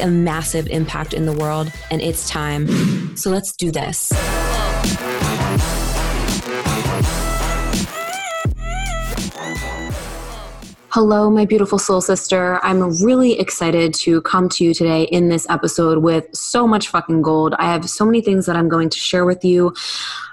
a massive impact in the world, and it's time. So let's do this. Hello, my beautiful soul sister. I'm really excited to come to you today in this episode with so much fucking gold. I have so many things that I'm going to share with you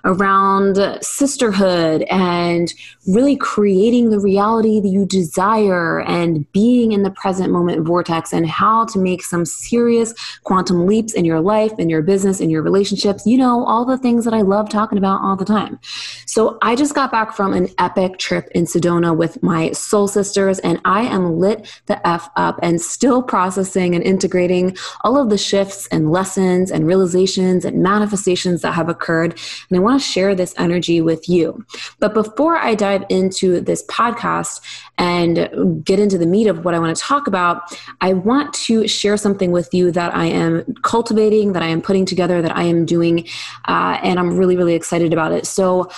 around sisterhood and really creating the reality that you desire and being in the present moment vortex and how to make some serious quantum leaps in your life, in your business, in your relationships. You know, all the things that I love talking about all the time. So I just got back from an epic trip in Sedona with my soul sisters, and I am lit the F up and still processing and integrating all of the shifts and lessons and realizations and manifestations that have occurred. And I want to share this energy with you. But before I dive into this podcast and get into the meat of what I want to talk about, I want to share something with you that I am cultivating, that I am putting together, that I am doing, uh, and I'm really, really excited about it. So,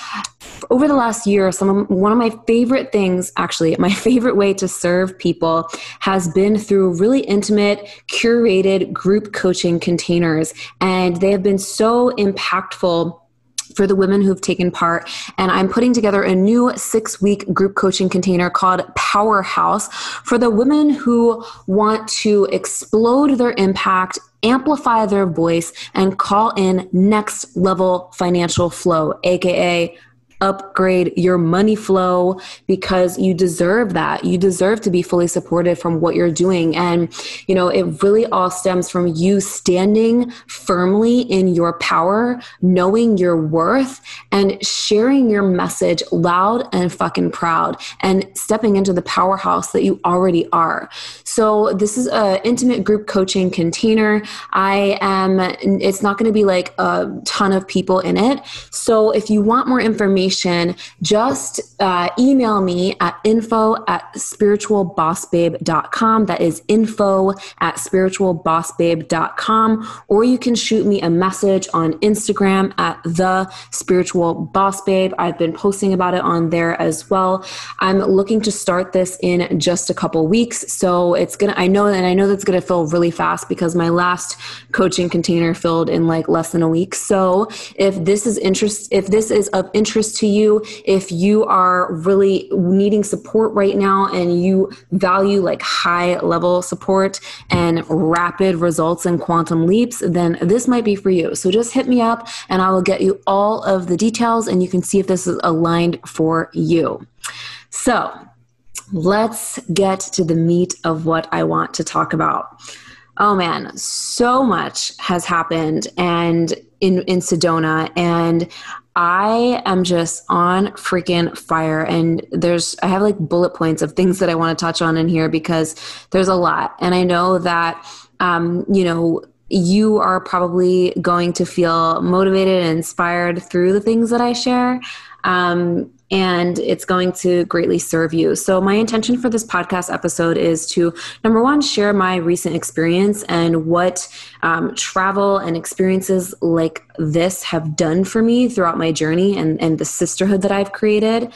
over the last year, some of, one of my favorite things, actually, my favorite way to serve people has been through really intimate, curated group coaching containers, and they have been so impactful for the women who've taken part. And I'm putting together a new six week group coaching container called Powerhouse for the women who want to explode their impact amplify their voice and call in next level financial flow, aka upgrade your money flow because you deserve that. You deserve to be fully supported from what you're doing. And, you know, it really all stems from you standing firmly in your power, knowing your worth, and sharing your message loud and fucking proud and stepping into the powerhouse that you already are. So, this is an intimate group coaching container. I am, it's not going to be like a ton of people in it. So, if you want more information, information, just uh, email me at info at spiritualbossbabe.com. That is info at spiritualbossbabe.com. Or you can shoot me a message on Instagram at the spiritual boss babe. I've been posting about it on there as well. I'm looking to start this in just a couple weeks. So it's going to, I know, and I know that's going to fill really fast because my last coaching container filled in like less than a week. So if this is interest, if this is of interest to you if you are really needing support right now and you value like high level support and rapid results and quantum leaps, then this might be for you. So just hit me up and I will get you all of the details and you can see if this is aligned for you. So let's get to the meat of what I want to talk about. Oh man, so much has happened and in in Sedona and I am just on freaking fire. And there's, I have like bullet points of things that I want to touch on in here because there's a lot. And I know that, um, you know, you are probably going to feel motivated and inspired through the things that I share. Um, and it's going to greatly serve you. So, my intention for this podcast episode is to number one, share my recent experience and what um, travel and experiences like this have done for me throughout my journey and, and the sisterhood that I've created.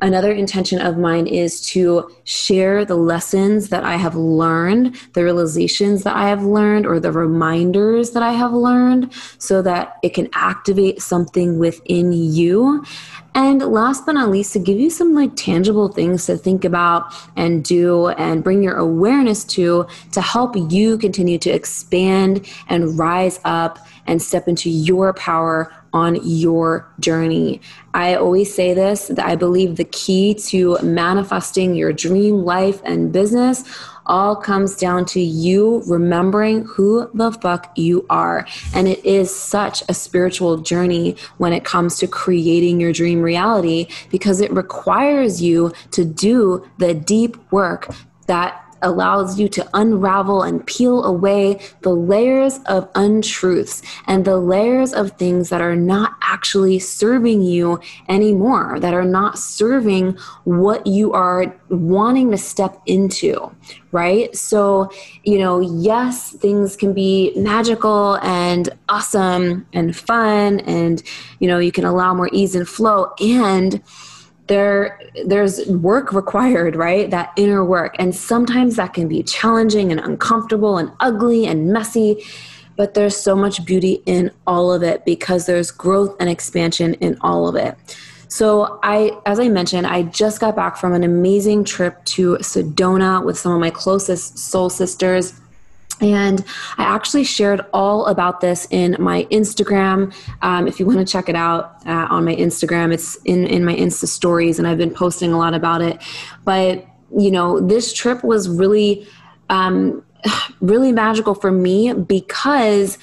Another intention of mine is to share the lessons that I have learned, the realizations that I have learned, or the reminders that I have learned, so that it can activate something within you. And last but not least, to give you some like tangible things to think about and do and bring your awareness to to help you continue to expand and rise up and step into your power on your journey. I always say this that I believe the key to manifesting your dream life and business all comes down to you remembering who the fuck you are. And it is such a spiritual journey when it comes to creating your dream reality because it requires you to do the deep work that allows you to unravel and peel away the layers of untruths and the layers of things that are not actually serving you anymore, that are not serving what you are wanting to step into, right? So, you know, yes, things can be magical and awesome and fun, and, you know, you can allow more ease and flow. And, there there's work required right? That inner work. And sometimes that can be challenging and uncomfortable and ugly and messy but there's so much beauty in all of it because there's growth and expansion in all of it. So i as i mentioned i just got back from an amazing trip to sedona with some of my closest soul sisters and I actually shared all about this in my Instagram. Um, if you want to check it out uh, on my Instagram, it's in, in my Insta stories, and I've been posting a lot about it. But, you know, this trip was really, um, really magical for me because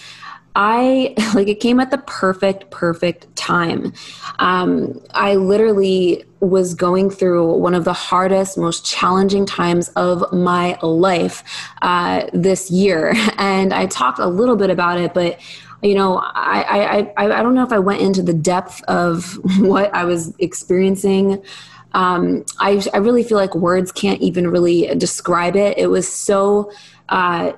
I like it came at the perfect, perfect time. Um, I literally was going through one of the hardest, most challenging times of my life uh, this year, and I talked a little bit about it, but you know, I, I, I, I don't know if I went into the depth of what I was experiencing. Um, I, I really feel like words can't even really describe it. It was so uh,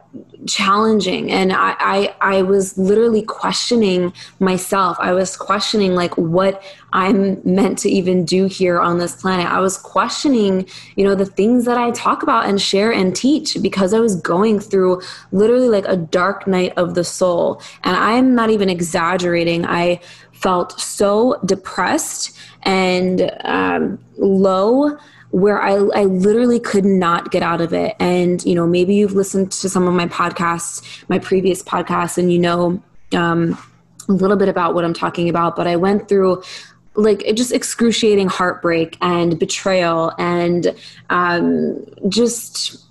challenging. And I, I i was literally questioning myself. I was questioning like what i'm meant to even do here on this planet. I was questioning you know the things that i talk about and share and teach because i was going through literally like a dark night of the soul. And i'm not even exaggerating. I felt so depressed and um, low where I, I literally could not get out of it. And, you know, maybe you've listened to some of my podcasts, my previous podcasts, and you know um, a little bit about what I'm talking about. But I went through like just excruciating heartbreak and betrayal and um, just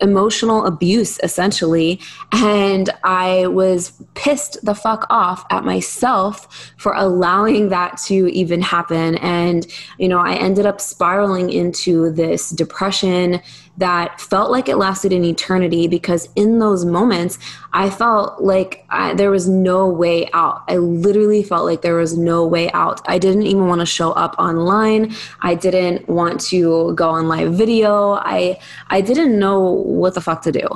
emotional abuse essentially. And i was pissed the fuck off at myself for allowing that to even happen. And you know i ended up spiraling into this depression that felt like it lasted an eternity because in those moments I felt like I, there was no way out. I literally felt like there was no way out. I didn't even want to show up online. I didn't want to go on live video. I I didn't know what the fuck to do.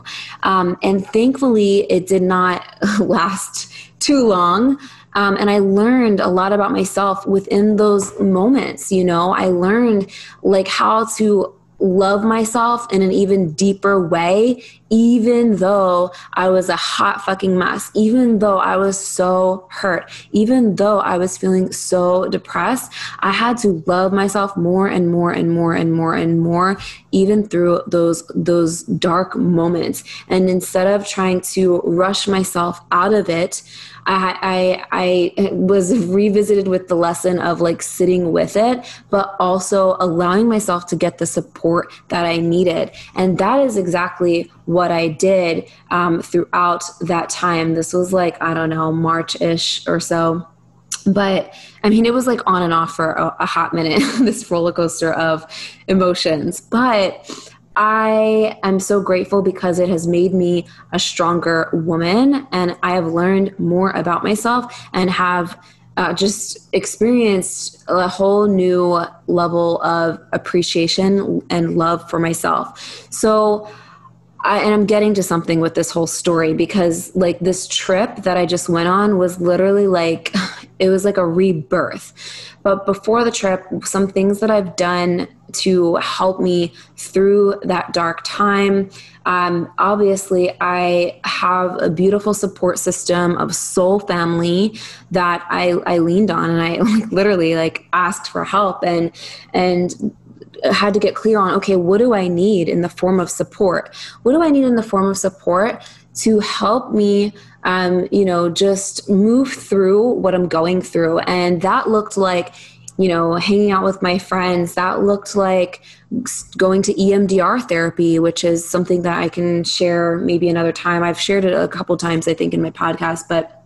Um, and thankfully, it did not last too long. Um, and I learned a lot about myself within those moments. You know, I learned like how to love myself in an even deeper way, even though I was a hot fucking mess, even though I was so hurt, even though I was feeling so depressed, I had to love myself more and more and more and more and more, even through those those dark moments. And instead of trying to rush myself out of it, I, I, I was revisited with the lesson of like sitting with it, but also allowing myself to get the support that I needed. And that is exactly what I did um, throughout that time. This was like, I don't know, March ish or so. But I mean, it was like on and off for a, a hot minute, this roller coaster of emotions. But I am so grateful because it has made me a stronger woman and I have learned more about myself and have uh, just experienced a whole new level of appreciation and love for myself. So, I, and I'm getting to something with this whole story because, like, this trip that I just went on was literally like, it was like a rebirth. But before the trip, some things that I've done to help me through that dark time. Um, obviously, I have a beautiful support system of soul family that I, I leaned on, and I literally like asked for help and and had to get clear on okay, what do I need in the form of support? What do I need in the form of support to help me um, you know just move through what i'm going through and that looked like you know hanging out with my friends that looked like going to EMDR therapy, which is something that I can share maybe another time. I've shared it a couple times, I think, in my podcast, but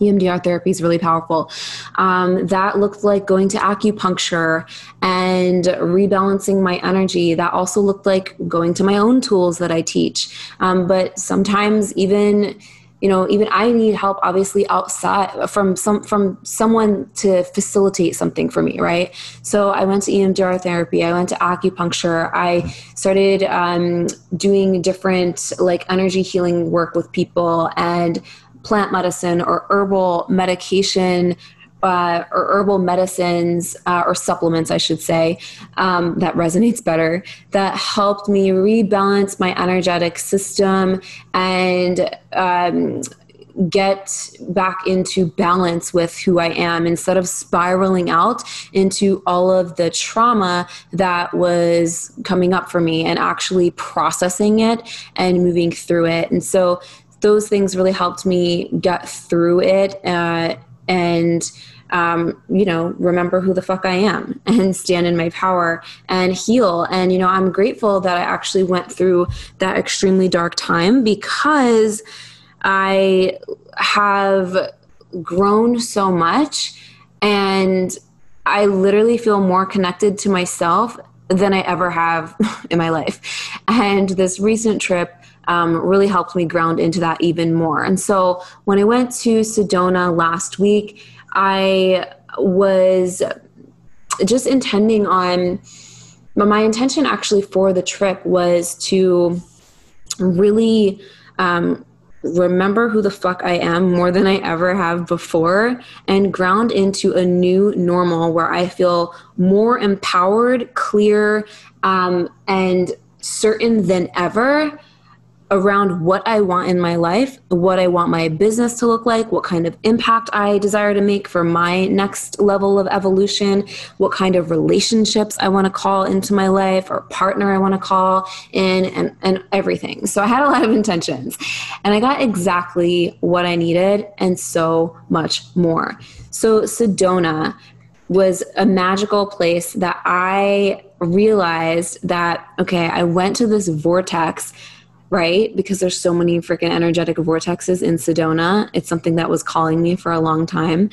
EMDR therapy is really powerful. Um, that looked like going to acupuncture and rebalancing my energy. That also looked like going to my own tools that I teach. Um, but sometimes even you know even i need help obviously outside from some from someone to facilitate something for me right so i went to emdr therapy i went to acupuncture i started um, doing different like energy healing work with people and plant medicine or herbal medication uh, or herbal medicines uh, or supplements, I should say, um, that resonates better, that helped me rebalance my energetic system and um, get back into balance with who I am instead of spiraling out into all of the trauma that was coming up for me and actually processing it and moving through it. And so those things really helped me get through it uh, and um, you know, remember who the fuck I am and stand in my power and heal. And, you know, I'm grateful that I actually went through that extremely dark time because I have grown so much and I literally feel more connected to myself than I ever have in my life. And this recent trip um, really helped me ground into that even more. And so when I went to Sedona last week, I was just intending on my intention actually for the trip was to really um, remember who the fuck I am more than I ever have before and ground into a new normal where I feel more empowered, clear, um, and certain than ever around what I want in my life, what I want my business to look like, what kind of impact I desire to make for my next level of evolution, what kind of relationships I want to call into my life or partner I want to call in, and, and everything. So I had a lot of intentions and I got exactly what I needed and so much more. So Sedona was a magical place that I realized that, okay, I went to this vortex right? Because there's so many freaking energetic vortexes in Sedona. It's something that was calling me for a long time.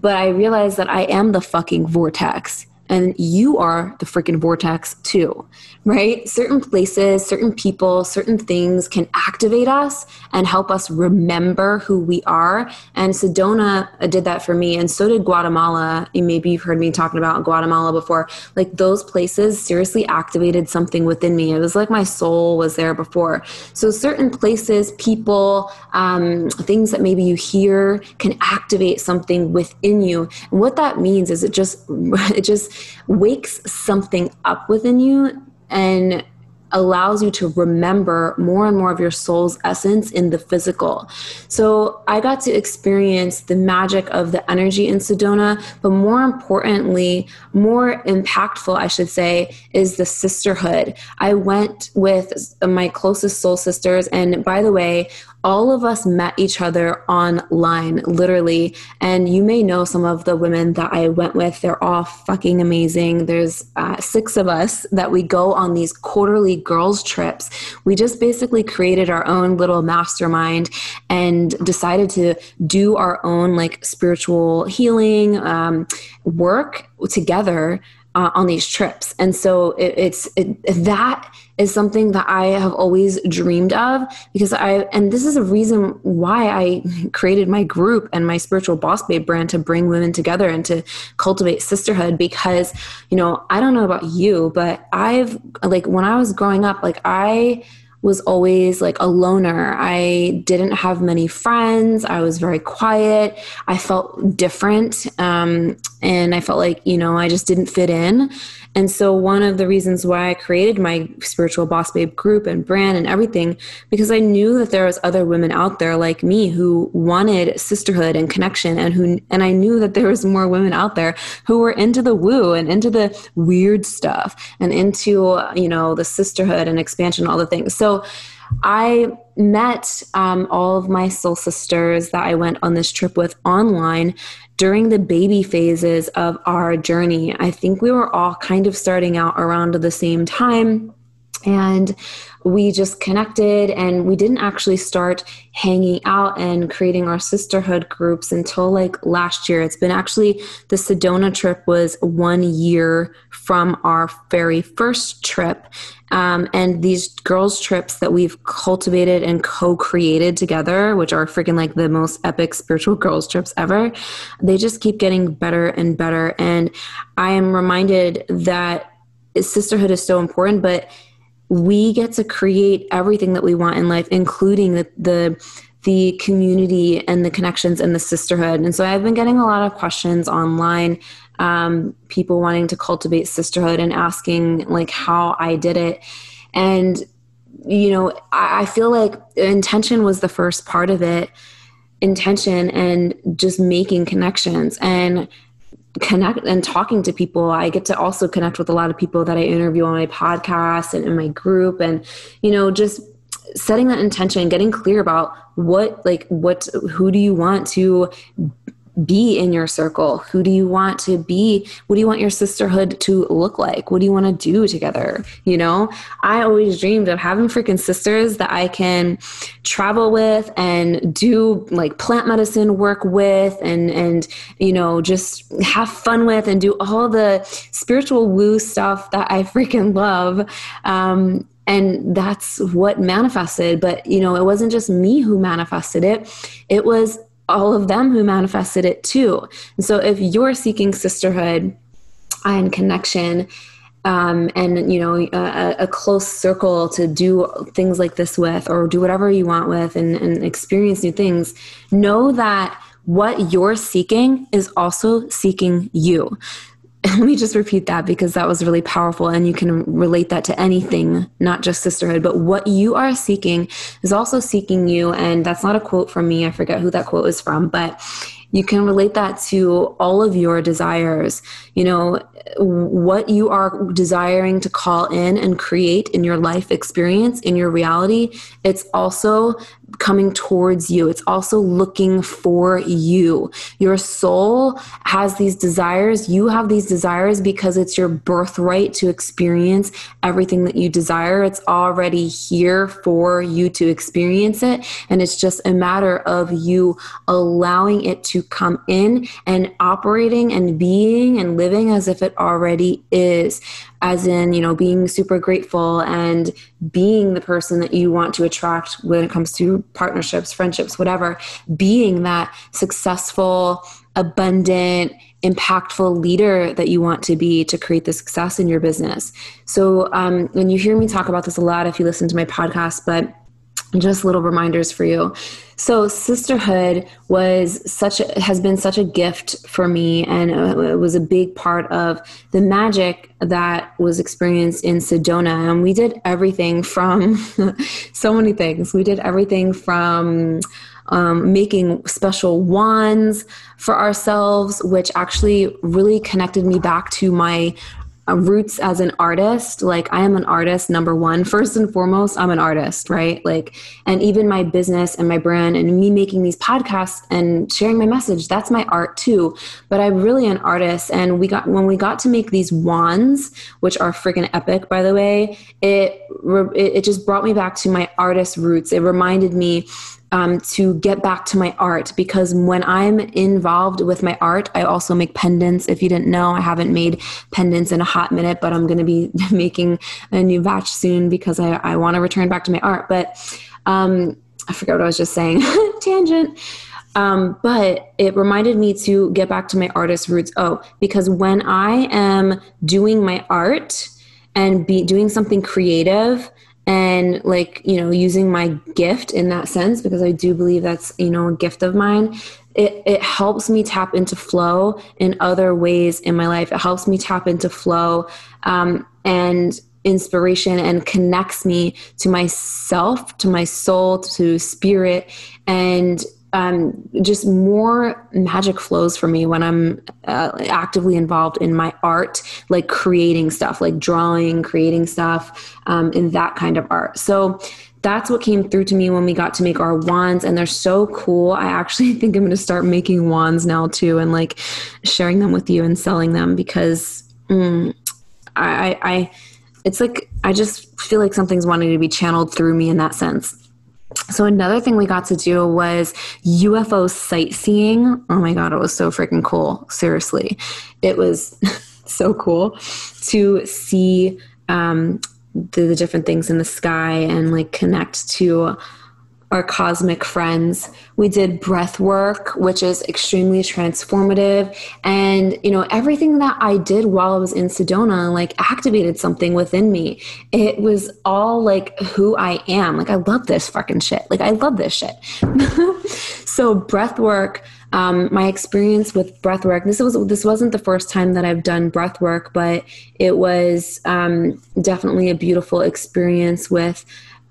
But I realized that I am the fucking vortex and you are the freaking vortex too, right? Certain places, certain people, certain things can activate us and help us remember who we are. And Sedona did that for me, and so did Guatemala. Maybe you've heard me talking about Guatemala before. Like those places seriously activated something within me. It was like my soul was there before. So certain places, people, um, things that maybe you hear can activate something within you. And what that means is it just it just wakes something up within you and allows you to remember more and more of your soul's essence in the physical. So I got to experience the magic of the energy in Sedona, but more importantly, more impactful, I should say, is the sisterhood. I went with my closest soul sisters, and by the way, all of us met each other online, literally. And you may know some of the women that I went with. They're all fucking amazing. There's uh, six of us that we go on these quarterly girls' trips. We just basically created our own little mastermind and decided to do our own like spiritual healing um, work together uh, on these trips. And so it, it's it, that is something that I have always dreamed of because I, and this is a reason why I created my group and my spiritual boss babe brand to bring women together and to cultivate sisterhood because, you know, I don't know about you, but I've, like, when I was growing up, like, I, was always like a loner. I didn't have many friends. I was very quiet. I felt different. Um, and I felt like, you know, I just didn't fit in. And so, one of the reasons why I created my spiritual boss babe group and brand and everything, because I knew that there was other women out there like me who wanted sisterhood and connection, and who, and I knew that there was more women out there who were into the woo and into the weird stuff and into, you know, the sisterhood and expansion, all the things. So, I met um, all of my soul sisters that I went on this trip with online during the baby phases of our journey. I think we were all kind of starting out around the same time. And we just connected and we didn't actually start hanging out and creating our sisterhood groups until like last year. It's been actually the Sedona trip was one year from our very first trip. Um, and these girls' trips that we've cultivated and co created together, which are freaking like the most epic spiritual girls' trips ever, they just keep getting better and better. And I am reminded that sisterhood is so important, but we get to create everything that we want in life, including the, the the community and the connections and the sisterhood. And so I've been getting a lot of questions online, um, people wanting to cultivate sisterhood and asking like how I did it. And you know, I, I feel like intention was the first part of it intention and just making connections and connect and talking to people i get to also connect with a lot of people that i interview on my podcast and in my group and you know just setting that intention getting clear about what like what who do you want to be in your circle? Who do you want to be? What do you want your sisterhood to look like? What do you want to do together? You know, I always dreamed of having freaking sisters that I can travel with and do like plant medicine work with and and you know, just have fun with and do all the spiritual woo stuff that I freaking love. Um, and that's what manifested but you know it wasn't just me who manifested it it was all of them who manifested it too. And so if you're seeking sisterhood and connection, um, and you know a, a, close circle to do things like this with or do whatever you want with and, and experience new things know that what you're seeking is also seeking you let me just repeat that because that was really powerful and you can relate that to anything not just sisterhood. But what you are seeking is also seeking you and that's not a quote from me i forget who that quote is from but you can relate that to all of your desires. You know what you are desiring to call in and create in your life experience in your reality it's also coming towards you. It's also looking for you. Your soul has these desires. You have these desires because it's your birthright to experience everything that you desire. It's already here for you to experience it. And it's just a matter of you allowing it to come in and operating and being and living as if it already is as in you know being super grateful and being the person that you want to attract when it comes to partnerships friendships whatever being that successful abundant impactful leader that you want to be to create the success in your business. So um, when you hear me talk about this a lot if you listen to my podcast but just little reminders for you. So sisterhood was such a, has been such a gift for me and it was a big part of the magic that was experienced in Sedona and we did everything from so many things. We did everything from um, making special wands for ourselves, which actually really connected me back to my Uh, roots as an artist like i am an artist number one. First and foremost i'm an artist right? Like and even my business and my brand and me making these podcasts and sharing my message that's my art too. But i'm really an artist and we got when we got to make these wands which are freaking epic by the way it it just brought me back to my artist roots. It reminded me um, to get back to my art because when I'm involved with my art, I also make pendants. If you didn't know, I haven't made pendants in a hot minute, but I'm going to be making a new batch soon because I, I want to return back to my art. But um, I forgot what I was just saying. Tangent. Um, but it reminded me to get back to my artist roots. Oh, because when I am doing my art and be doing something creative, and like you know using my gift in that sense because i do believe that's you know a gift of mine it, it helps me tap into flow in other ways in my life. It helps me tap into flow um, and inspiration and connects me to myself to my soul to spirit and um, just more magic flows for me when I'm uh, actively involved in my art, like creating stuff, like drawing, creating stuff, um, in that kind of art. So that's what came through to me when we got to make our wands and they're so cool i actually think i'm going to start making wands now too and like sharing them with you and selling them because mm, I, I it's like i just feel like something's wanting to be channeled through me in that sense so another thing we got to do was UFO sightseeing. Oh my god, it was so freaking cool. Seriously, it was so cool to see um, the, the different things in the sky and like connect to our cosmic friends. We did breath work, which is extremely transformative. And, you know, everything that I did while I was in Sedona, like activated something within me. It was all like who I am. Like, I love this fucking shit. Like, I love this shit. so, breath work um, my experience with breath work this was this wasn't the first time that i've done breath work but it was um, definitely a beautiful experience with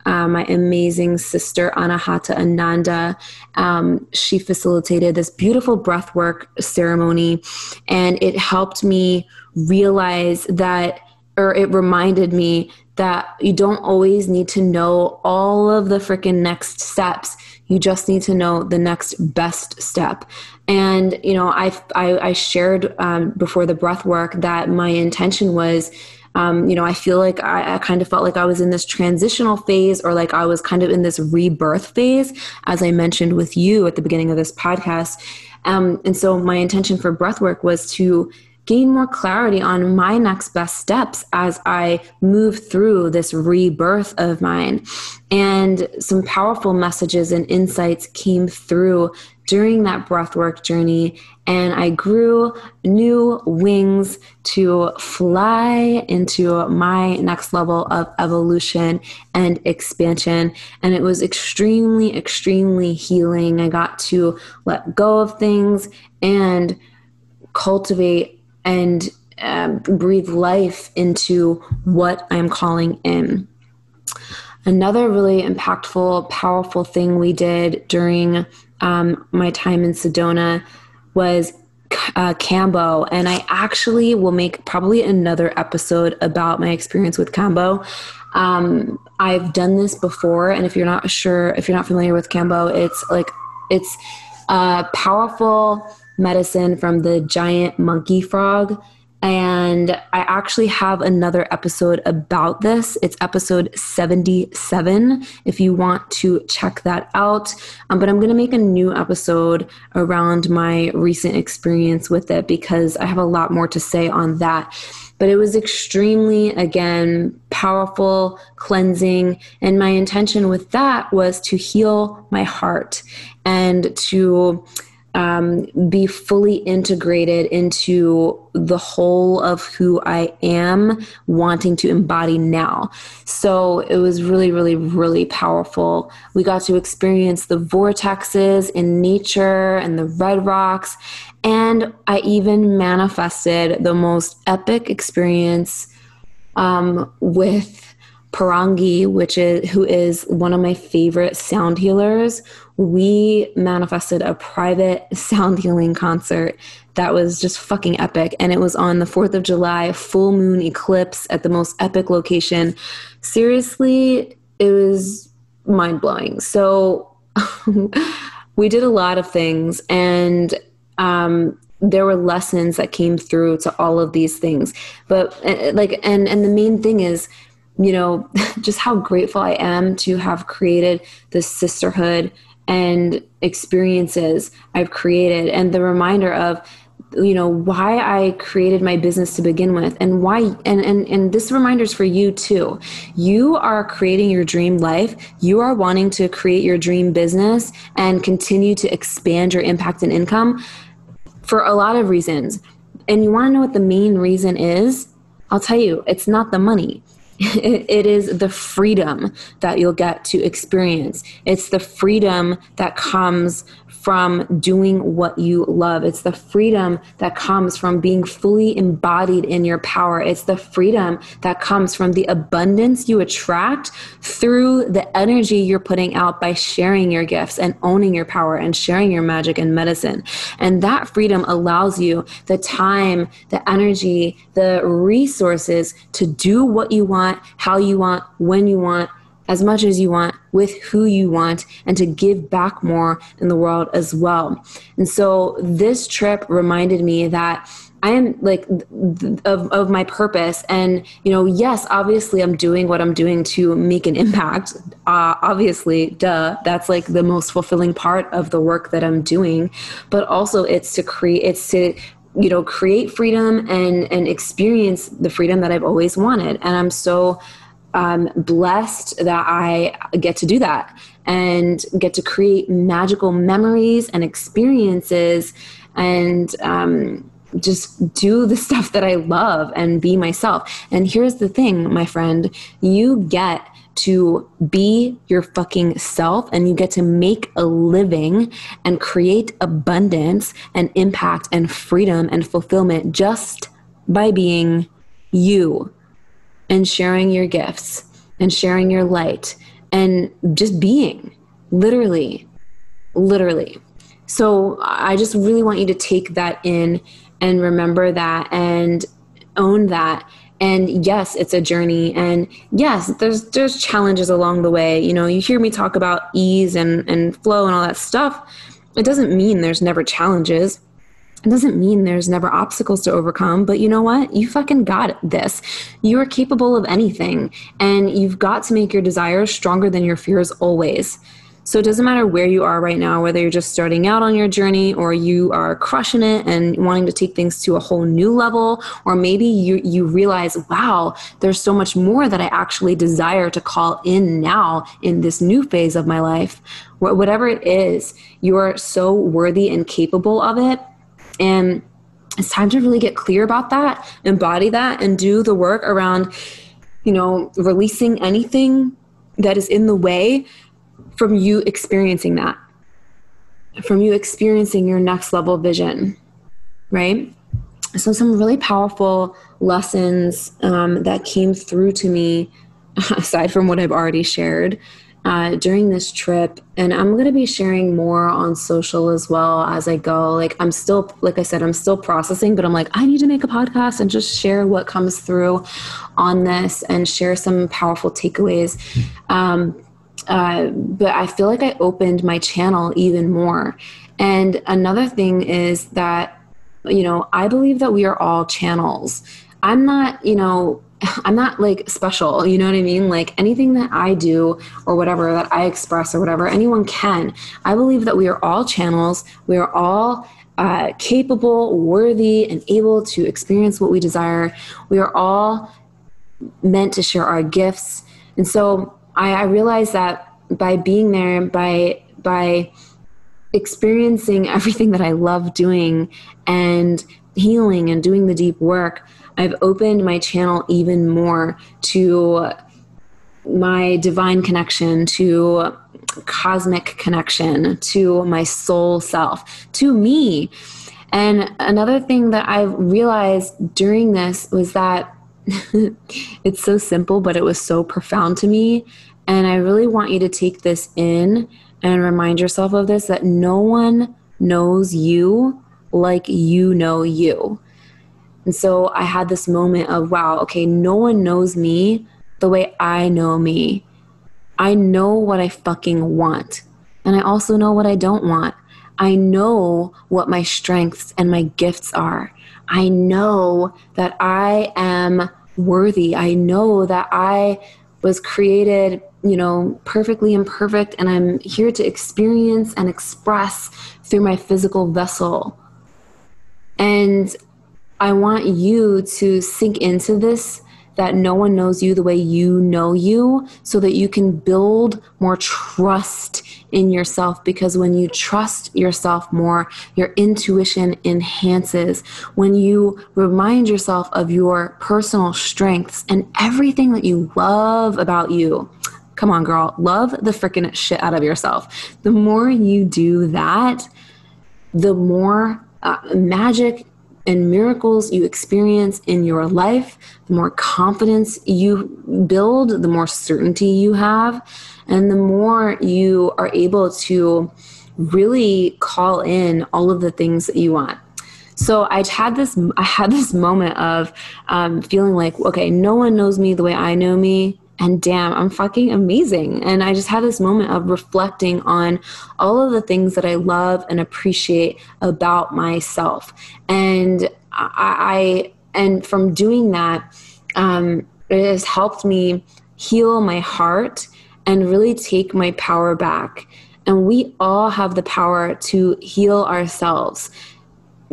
uh, my amazing sister anahata ananda um, she facilitated this beautiful breath work ceremony and it helped me realize that or it reminded me that you don't always need to know all of the freaking next steps you just need to know the next best step. And, you know, I, I, I shared um, before the breath work that my intention was um, you know, I feel like I, I, kind of felt like I was in this transitional phase or like I was kind of in this rebirth phase, as I mentioned with you at the beginning of this podcast. Um, and so my intention for breath work was to gain more clarity on my next best steps as I move through this rebirth of mine. And some powerful messages and insights came through during that breathwork journey. And I grew new wings to fly into my next level of evolution and expansion. And it was extremely, extremely healing. I got to let go of things and cultivate and um, breathe life into what I'm calling in. Another really impactful, powerful thing we did during um, my time in Sedona was uh, Kambo, and I actually will make probably another episode about my experience with Kambo. Um, I've done this before, and if you're not sure, if you're not familiar with Kambo, it's like it's a powerful medicine from the giant monkey frog. And I actually have another episode about this. It's episode 77 if you want to check that out. Um, but I'm going to make a new episode around my recent experience with it because I have a lot more to say on that. But it was extremely, again, powerful, cleansing. And my intention with that was to heal my heart and to um, be fully integrated into the whole of who I am wanting to embody now. So it was really, really, really powerful. We got to experience the vortexes in nature and the red rocks. And I even manifested the most epic experience um, with Porangui, which is who is one of my favorite sound healers, we manifested a private sound healing concert that was just fucking epic. And it was on the 4th of July, full moon eclipse at the most epic location. Seriously, it was mind blowing. So we did a lot of things and um, there were lessons that came through to all of these things. But uh, like, and, and the main thing is, you know, just how grateful I am to have created this sisterhood and experiences I've created and the reminder of you know why I created my business to begin with and why and and and this reminder is for you too. You are creating your dream life. You are wanting to create your dream business and continue to expand your impact and income for a lot of reasons. And you want to know what the main reason is? I'll tell you, it's not the money it is the freedom that you'll get to experience. It's the freedom that comes from doing what you love. It's the freedom that comes from being fully embodied in your power. It's the freedom that comes from the abundance you attract through the energy you're putting out by sharing your gifts and owning your power and sharing your magic and medicine. And that freedom allows you the time, the energy, the resources to do what you want, how you want, when you want as much as you want with who you want and to give back more in the world as well. And so this trip reminded me that I am like of, of my purpose. And, you know, yes, obviously I'm doing what I'm doing to make an impact. Uh, obviously, duh, that's like the most fulfilling part of the work that I'm doing. But also it's to create, it's to, you know, create freedom and, and experience the freedom that I've always wanted. And I'm so um, blessed that I get to do that and get to create magical memories and experiences and, um, just do the stuff that I love and be myself. And here's the thing, my friend, you get to be your fucking self and you get to make a living and create abundance and impact and freedom and fulfillment just by being you and sharing your gifts and sharing your light and just being literally literally. So i just really want you to take that in and remember that and own that. And yes it's a journey. And yes there's there's challenges along the way. You know you hear me talk about ease and and flow and all that stuff. It doesn't mean there's never challenges it doesn't mean there's never obstacles to overcome, but you know what? You fucking got this. You are capable of anything, and you've got to make your desires stronger than your fears always. So it doesn't matter where you are right now, whether you're just starting out on your journey or you are crushing it and wanting to take things to a whole new level, or maybe you, you realize, wow, there's so much more that I actually desire to call in now in this new phase of my life. Whatever it is, you are so worthy and capable of it. And it's time to really get clear about that, embody that, and do the work around, you know, releasing anything that is in the way from you experiencing that, from you experiencing your next level vision, right? So, some really powerful lessons um, that came through to me, aside from what I've already shared. Uh, during this trip and i'm going to be sharing more on social as well as i go like i'm still like i said i'm still processing but i'm like i need to make a podcast and just share what comes through on this and share some powerful takeaways um, uh, but I feel like I opened my channel even more. And another thing is that, you know, I believe that we are all channels. I'm not, you know, I'm not like special, you know what I mean? Like anything that I do or whatever that I express or whatever, anyone can. I believe that we are all channels. We are all uh, capable, worthy, and able to experience what we desire. We are all meant to share our gifts. And so I, I realized that by being there, by by experiencing everything that I love doing and healing and doing the deep work, I've opened my channel even more to my divine connection, to cosmic connection, to my soul self, to me. And another thing that I've realized during this was that it's so simple, but it was so profound to me and I really want you to take this in and remind yourself of this that no one knows you like you know you. And so I had this moment of, wow, okay, no one knows me the way I know me. I know what I fucking want. And I also know what I don't want. I know what my strengths and my gifts are. I know that I am worthy. I know that I was created you know, perfectly imperfect, and I'm here to experience and express through my physical vessel. And I want you to sink into this that no one knows you the way you know you so that you can build more trust in yourself because when you trust yourself more, your intuition enhances. When you remind yourself of your personal strengths and everything that you love about you, Come on, girl. Love the freaking shit out of yourself. The more you do that, the more uh, magic and miracles you experience in your life, the more confidence you build, the more certainty you have, and the more you are able to really call in all of the things that you want. So I had this I had this moment of um, feeling like, okay, no one knows me the way I know me and damn, I'm fucking amazing. And I just had this moment of reflecting on all of the things that I love and appreciate about myself. And I, I and from doing that, um, it has helped me heal my heart and really take my power back. And we all have the power to heal ourselves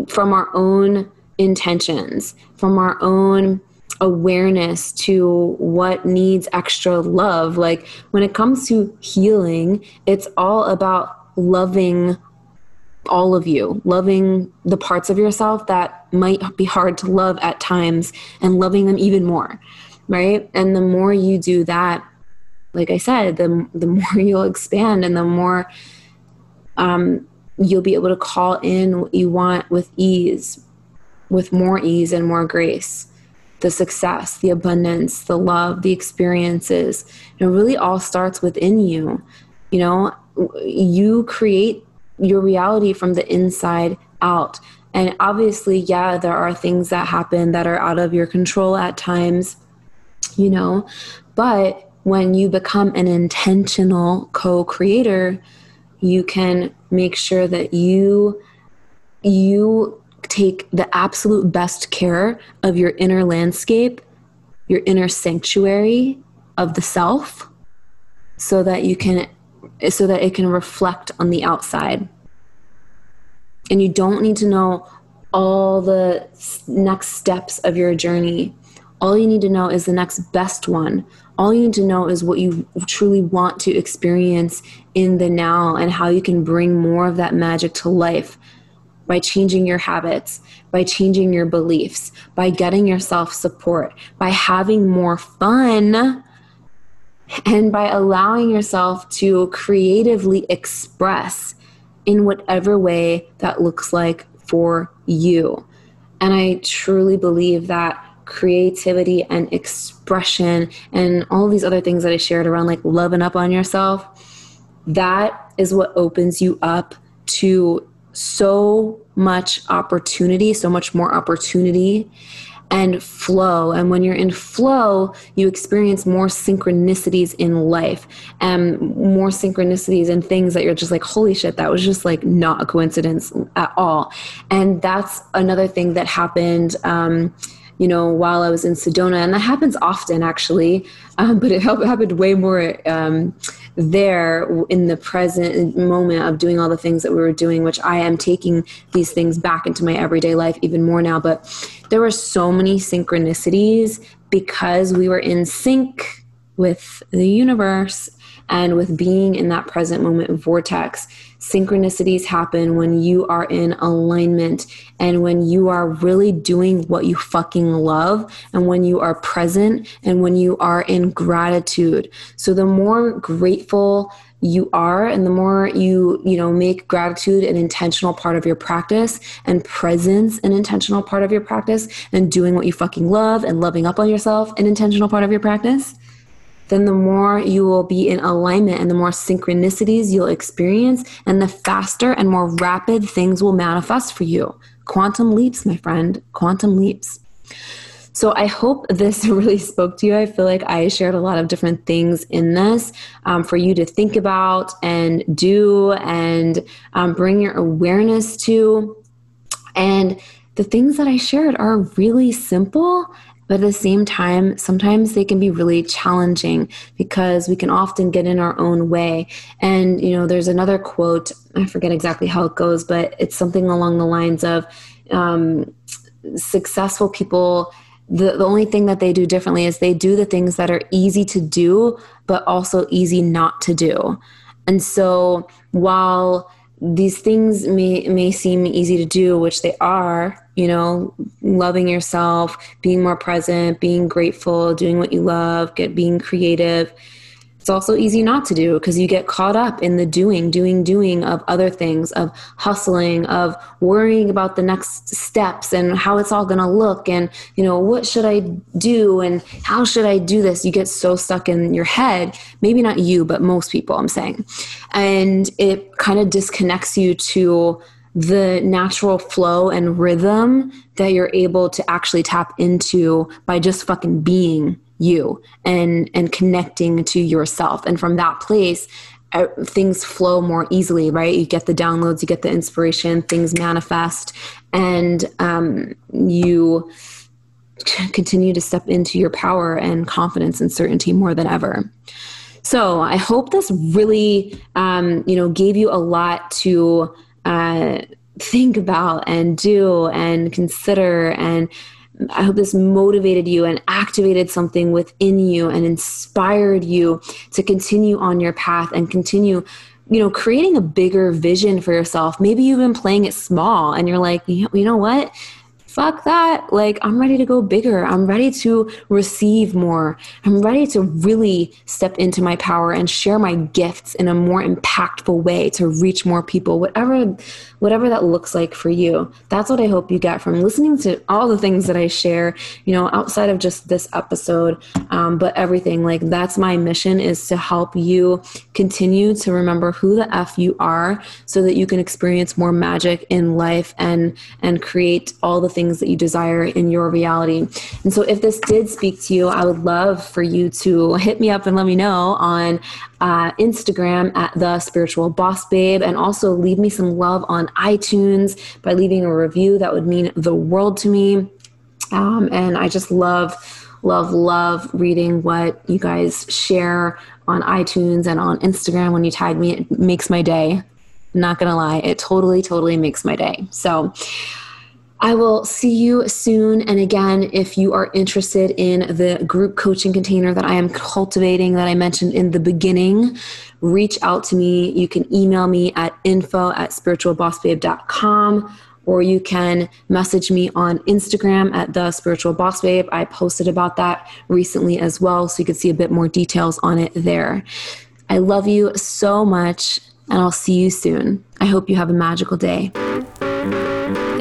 from our own intentions, from our own awareness to what needs extra love. Like when it comes to healing, it's all about loving all of you, loving the parts of yourself that might be hard to love at times and loving them even more, right? And the more you do that, like I said, the the more you'll expand and the more um, you'll be able to call in what you want with ease, with more ease and more grace. The success, the abundance, the love, the experiences. It really all starts within you. You know, you create your reality from the inside out. And obviously, yeah, there are things that happen that are out of your control at times, you know, but when you become an intentional co creator, you can make sure that you you take the absolute best care of your inner landscape, your inner sanctuary of the self so that you can so that it can reflect on the outside. And you don't need to know all the next steps of your journey. All you need to know is the next best one. All you need to know is what you truly want to experience in the now and how you can bring more of that magic to life by changing your habits, by changing your beliefs, by getting yourself support, by having more fun and by allowing yourself to creatively express in whatever way that looks like for you. And I truly believe that creativity and expression and all these other things that I shared around like loving up on yourself, that is what opens you up to so much opportunity, so much more opportunity and flow. And when you're in flow, you experience more synchronicities in life and more synchronicities and things that you're just like, holy shit, that was just like not a coincidence at all. And that's another thing that happened. Um, you know, while I was in Sedona, and that happens often actually, um, but it happened way more um, there in the present moment of doing all the things that we were doing, which I am taking these things back into my everyday life even more now. But there were so many synchronicities because we were in sync with the universe and with being in that present moment vortex. Synchronicities happen when you are in alignment and when you are really doing what you fucking love and when you are present and when you are in gratitude. So the more grateful you are and the more you you know make gratitude an intentional part of your practice and presence an intentional part of your practice and doing what you fucking love and loving up on yourself an intentional part of your practice then the more you will be in alignment and the more synchronicities you'll experience, and the faster and more rapid things will manifest for you. Quantum leaps, my friend, quantum leaps. So I hope this really spoke to you. I feel like I shared a lot of different things in this um, for you to think about and do and um, bring your awareness to. And the things that I shared are really simple but at the same time, sometimes they can be really challenging because we can often get in our own way. And, you know, there's another quote, I forget exactly how it goes, but it's something along the lines of um, successful people. The, the only thing that they do differently is they do the things that are easy to do, but also easy not to do. And so while these things may may seem easy to do which they are you know loving yourself being more present being grateful doing what you love get being creative it's also easy not to do because you get caught up in the doing, doing, doing of other things, of hustling, of worrying about the next steps and how it's all going to look and, you know, what should I do and how should I do this? You get so stuck in your head. Maybe not you, but most people, I'm saying. And it kind of disconnects you to the natural flow and rhythm that you're able to actually tap into by just fucking being you and and connecting to yourself. And from that place uh, things flow more easily right? You get the downloads you get the inspiration things manifest and um, you continue to step into your power and confidence and certainty more than ever. So i hope this really um, you know gave you a lot to uh, think about and do and consider and I hope this motivated you and activated something within you and inspired you to continue on your path and continue you know creating a bigger vision for yourself. Maybe you've been playing it small and you're like you know what fuck that. Like, I'm ready to go bigger. I'm ready to receive more. I'm ready to really step into my power and share my gifts in a more impactful way to reach more people, whatever, whatever that looks like for you. That's what I hope you get from listening to all the things that I share, you know, outside of just this episode, um, but everything. Like, that's my mission is to help you continue to remember who the F you are so that you can experience more magic in life and, and create all the things things that you desire in your reality. And so, if this did speak to you, I would love for you to hit me up and let me know on uh, Instagram at the spiritual boss babe, and also leave me some love on iTunes by leaving a review. That would mean the world to me. Um, and I just love, love, love reading what you guys share on iTunes and on Instagram when you tag me. It makes my day. Not gonna lie, it totally, totally makes my day. So, I will see you soon. And again, if you are interested in the group coaching container that I am cultivating that I mentioned in the beginning, reach out to me. You can email me at info at spiritualbossbabe.com or you can message me on Instagram at the spiritual boss babe. I posted about that recently as well, so you can see a bit more details on it there. I love you so much, and I'll see you soon. I hope you have a magical day.